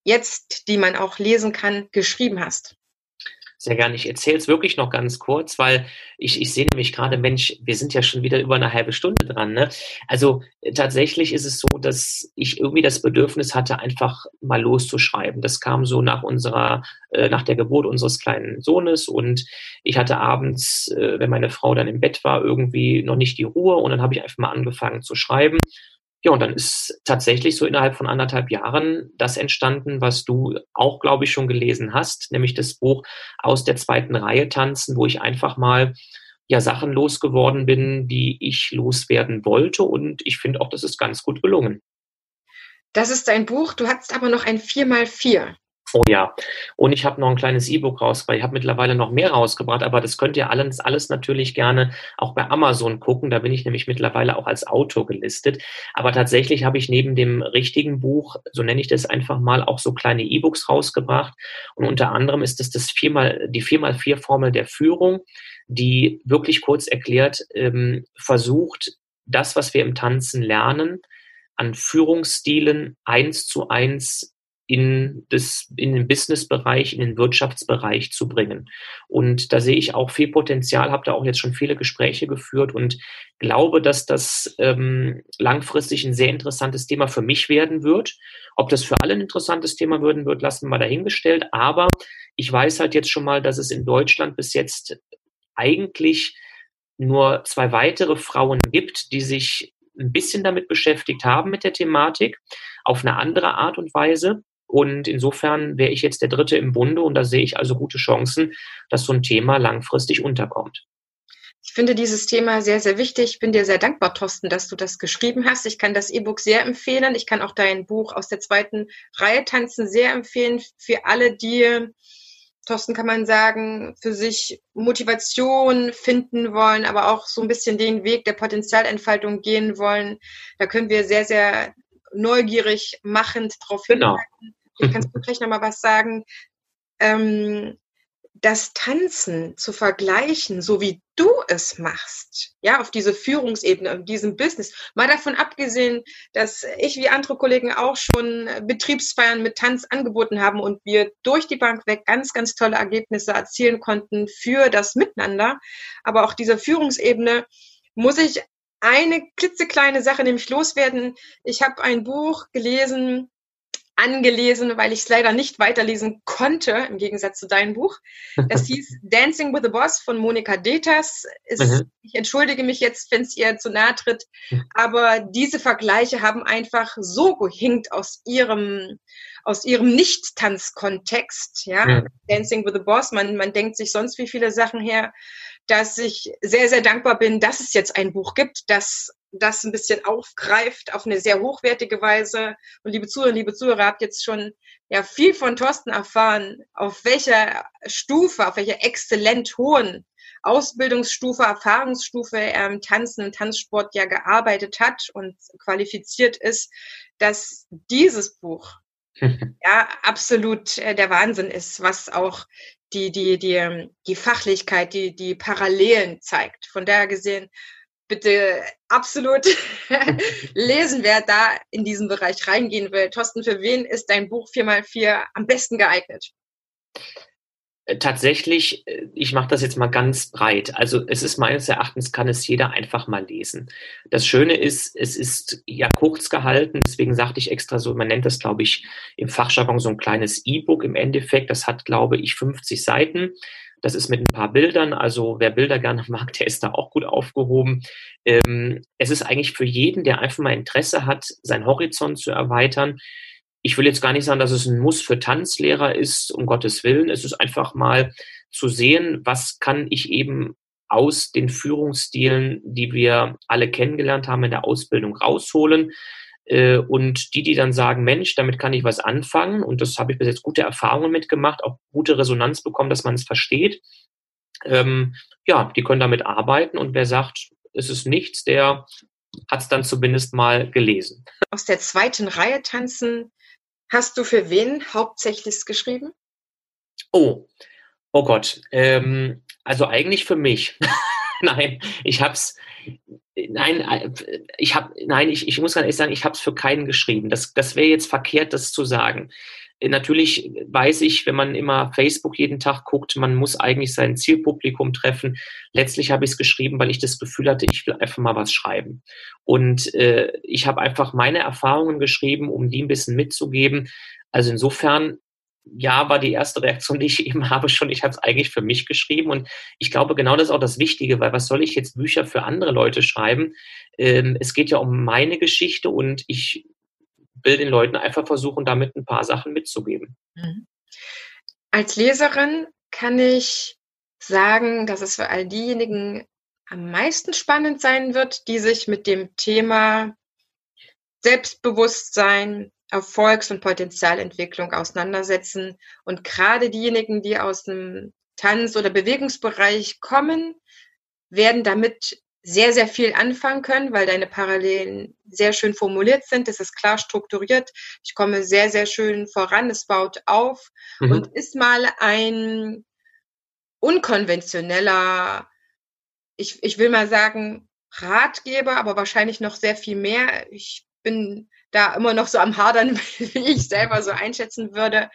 jetzt, die man auch lesen kann, geschrieben hast. Sehr gerne. Ich erzähle es wirklich noch ganz kurz, weil ich, ich sehe nämlich gerade, Mensch, wir sind ja schon wieder über eine halbe Stunde dran. Ne? Also äh, tatsächlich ist es so, dass ich irgendwie das Bedürfnis hatte, einfach mal loszuschreiben. Das kam so nach unserer, äh, nach der Geburt unseres kleinen Sohnes und ich hatte abends, äh, wenn meine Frau dann im Bett war, irgendwie noch nicht die Ruhe und dann habe ich einfach mal angefangen zu schreiben ja, und dann ist tatsächlich so innerhalb von anderthalb Jahren das entstanden, was du auch, glaube ich, schon gelesen hast, nämlich das Buch aus der zweiten Reihe tanzen, wo ich einfach mal ja Sachen losgeworden bin, die ich loswerden wollte. Und ich finde auch, das ist ganz gut gelungen. Das ist dein Buch. Du hast aber noch ein 4x4. Oh ja, und ich habe noch ein kleines E-Book rausgebracht. Ich habe mittlerweile noch mehr rausgebracht, aber das könnt ihr alles, alles natürlich gerne auch bei Amazon gucken. Da bin ich nämlich mittlerweile auch als Autor gelistet. Aber tatsächlich habe ich neben dem richtigen Buch, so nenne ich das einfach mal, auch so kleine E-Books rausgebracht. Und unter anderem ist es das viermal, die 4x4-Formel der Führung, die wirklich kurz erklärt ähm, versucht, das, was wir im Tanzen lernen, an Führungsstilen eins zu eins in, das, in den Businessbereich, in den Wirtschaftsbereich zu bringen. Und da sehe ich auch viel Potenzial, habe da auch jetzt schon viele Gespräche geführt und glaube, dass das ähm, langfristig ein sehr interessantes Thema für mich werden wird. Ob das für alle ein interessantes Thema werden wird, lassen wir mal dahingestellt. Aber ich weiß halt jetzt schon mal, dass es in Deutschland bis jetzt eigentlich nur zwei weitere Frauen gibt, die sich ein bisschen damit beschäftigt haben mit der Thematik, auf eine andere Art und Weise. Und insofern wäre ich jetzt der Dritte im Bunde und da sehe ich also gute Chancen, dass so ein Thema langfristig unterkommt. Ich finde dieses Thema sehr, sehr wichtig. Ich bin dir sehr dankbar, Thorsten, dass du das geschrieben hast. Ich kann das E-Book sehr empfehlen. Ich kann auch dein Buch aus der zweiten Reihe tanzen sehr empfehlen für alle, die, Thorsten, kann man sagen, für sich Motivation finden wollen, aber auch so ein bisschen den Weg der Potenzialentfaltung gehen wollen. Da können wir sehr, sehr neugierig machend drauf genau. hinweisen kannst du gleich nochmal was sagen. Ähm, das Tanzen zu vergleichen, so wie du es machst, ja, auf diese Führungsebene, in diesem Business, mal davon abgesehen, dass ich wie andere Kollegen auch schon Betriebsfeiern mit Tanz angeboten haben und wir durch die Bank weg ganz, ganz tolle Ergebnisse erzielen konnten für das Miteinander. Aber auch diese Führungsebene muss ich eine klitzekleine Sache nämlich loswerden. Ich habe ein Buch gelesen, angelesen, weil ich es leider nicht weiterlesen konnte, im Gegensatz zu deinem Buch. Das hieß Dancing with the Boss von Monika Deters. Ist, mhm. Ich entschuldige mich jetzt, wenn es ihr zu nahe tritt, mhm. aber diese Vergleiche haben einfach so gehinkt aus ihrem aus ihrem Nicht-Tanz-Kontext, ja, mhm. Dancing with the Boss, man, man denkt sich sonst wie viele Sachen her, dass ich sehr, sehr dankbar bin, dass es jetzt ein Buch gibt, das das ein bisschen aufgreift auf eine sehr hochwertige Weise. Und liebe Zuhörer, liebe Zuhörer, habt jetzt schon ja viel von Thorsten erfahren, auf welcher Stufe, auf welcher exzellent hohen Ausbildungsstufe, Erfahrungsstufe er im Tanzen, im Tanzsport ja gearbeitet hat und qualifiziert ist, dass dieses Buch ja absolut äh, der Wahnsinn ist, was auch die, die, die, die Fachlichkeit, die, die Parallelen zeigt. Von daher gesehen, bitte absolut lesen, wer da in diesen Bereich reingehen will. Thorsten, für wen ist dein Buch 4x4 am besten geeignet? Äh, tatsächlich, äh, ich mache das jetzt mal ganz breit. Also es ist meines Erachtens, kann es jeder einfach mal lesen. Das Schöne ist, es ist ja kurz gehalten, deswegen sagte ich extra so, man nennt das, glaube ich, im Fachjargon so ein kleines E-Book im Endeffekt. Das hat, glaube ich, 50 Seiten. Das ist mit ein paar Bildern. Also wer Bilder gerne mag, der ist da auch gut aufgehoben. Ähm, es ist eigentlich für jeden, der einfach mal Interesse hat, seinen Horizont zu erweitern. Ich will jetzt gar nicht sagen, dass es ein Muss für Tanzlehrer ist, um Gottes Willen. Es ist einfach mal zu sehen, was kann ich eben aus den Führungsstilen, die wir alle kennengelernt haben in der Ausbildung rausholen. Äh, und die, die dann sagen, Mensch, damit kann ich was anfangen, und das habe ich bis jetzt gute Erfahrungen mitgemacht, auch gute Resonanz bekommen, dass man es versteht, ähm, ja, die können damit arbeiten. Und wer sagt, es ist nichts, der hat es dann zumindest mal gelesen. Aus der zweiten Reihe tanzen, hast du für wen hauptsächlich geschrieben? Oh, oh Gott. Ähm, Also eigentlich für mich. nein, ich hab's. Nein, äh, ich habe, nein, ich, ich muss ganz ehrlich sagen, ich habe es für keinen geschrieben. Das, das wäre jetzt verkehrt, das zu sagen. Natürlich weiß ich, wenn man immer Facebook jeden Tag guckt, man muss eigentlich sein Zielpublikum treffen. Letztlich habe ich es geschrieben, weil ich das Gefühl hatte, ich will einfach mal was schreiben. Und äh, ich habe einfach meine Erfahrungen geschrieben, um die ein bisschen mitzugeben. Also insofern ja, war die erste Reaktion, die ich eben habe, schon, ich habe es eigentlich für mich geschrieben. Und ich glaube, genau das ist auch das Wichtige, weil was soll ich jetzt Bücher für andere Leute schreiben? Ähm, es geht ja um meine Geschichte und ich will den Leuten einfach versuchen, damit ein paar Sachen mitzugeben. Mhm. Als Leserin kann ich sagen, dass es für all diejenigen am meisten spannend sein wird, die sich mit dem Thema Selbstbewusstsein, Erfolgs- und Potenzialentwicklung auseinandersetzen. Und gerade diejenigen, die aus dem Tanz- oder Bewegungsbereich kommen, werden damit sehr, sehr viel anfangen können, weil deine Parallelen sehr schön formuliert sind. Es ist klar strukturiert. Ich komme sehr, sehr schön voran. Es baut auf mhm. und ist mal ein unkonventioneller, ich, ich will mal sagen, Ratgeber, aber wahrscheinlich noch sehr viel mehr. Ich bin da immer noch so am Hadern, wie ich selber so einschätzen würde.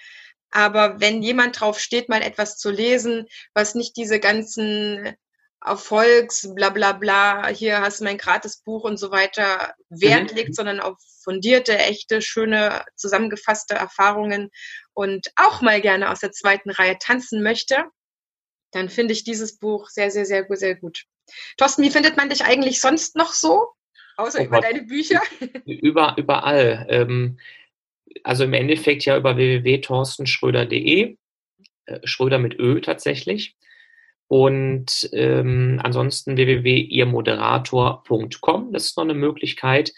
Aber wenn jemand drauf steht, mal etwas zu lesen, was nicht diese ganzen Erfolgs, bla bla bla, hier hast du mein Gratisbuch und so weiter Wert mhm. legt, sondern auf fundierte, echte, schöne, zusammengefasste Erfahrungen und auch mal gerne aus der zweiten Reihe tanzen möchte, dann finde ich dieses Buch sehr, sehr, sehr, sehr gut. Thorsten, wie findet man dich eigentlich sonst noch so? Außer oh über Gott. deine Bücher? Über, überall. Ähm, also im Endeffekt ja über www.torstenschröder.de. Äh, Schröder mit Ö tatsächlich. Und ähm, ansonsten www.ihrmoderator.com, das ist noch eine Möglichkeit.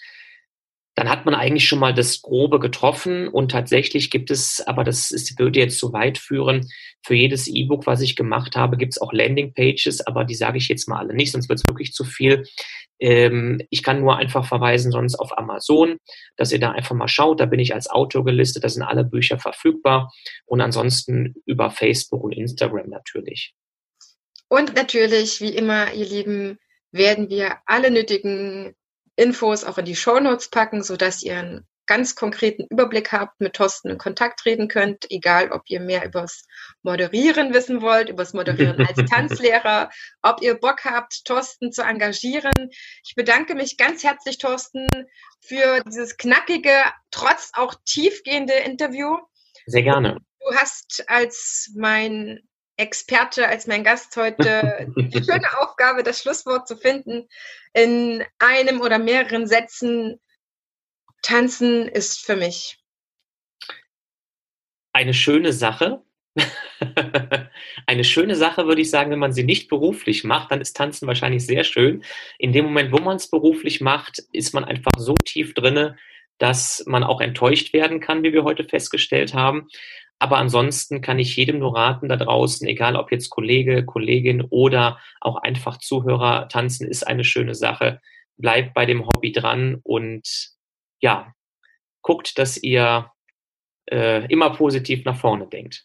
Dann hat man eigentlich schon mal das Grobe getroffen und tatsächlich gibt es, aber das ist, würde jetzt zu weit führen, für jedes E-Book, was ich gemacht habe, gibt es auch Landingpages, aber die sage ich jetzt mal alle nicht, sonst wird es wirklich zu viel. Ähm, ich kann nur einfach verweisen sonst auf Amazon, dass ihr da einfach mal schaut, da bin ich als Autor gelistet, da sind alle Bücher verfügbar und ansonsten über Facebook und Instagram natürlich. Und natürlich, wie immer, ihr Lieben, werden wir alle nötigen Infos auch in die Show Notes packen, sodass ihr einen ganz konkreten Überblick habt, mit Thorsten in Kontakt treten könnt, egal ob ihr mehr übers Moderieren wissen wollt, übers Moderieren als Tanzlehrer, ob ihr Bock habt, Thorsten zu engagieren. Ich bedanke mich ganz herzlich, Thorsten, für dieses knackige, trotz auch tiefgehende Interview. Sehr gerne. Du hast als mein Experte, als mein Gast heute die schöne Aufgabe, das Schlusswort zu finden. In einem oder mehreren Sätzen tanzen ist für mich. Eine schöne Sache. Eine schöne Sache würde ich sagen, wenn man sie nicht beruflich macht, dann ist Tanzen wahrscheinlich sehr schön. In dem Moment, wo man es beruflich macht, ist man einfach so tief drinne, dass man auch enttäuscht werden kann, wie wir heute festgestellt haben. Aber ansonsten kann ich jedem nur raten da draußen, egal ob jetzt Kollege, Kollegin oder auch einfach Zuhörer, tanzen ist eine schöne Sache. Bleibt bei dem Hobby dran und ja, guckt, dass ihr äh, immer positiv nach vorne denkt.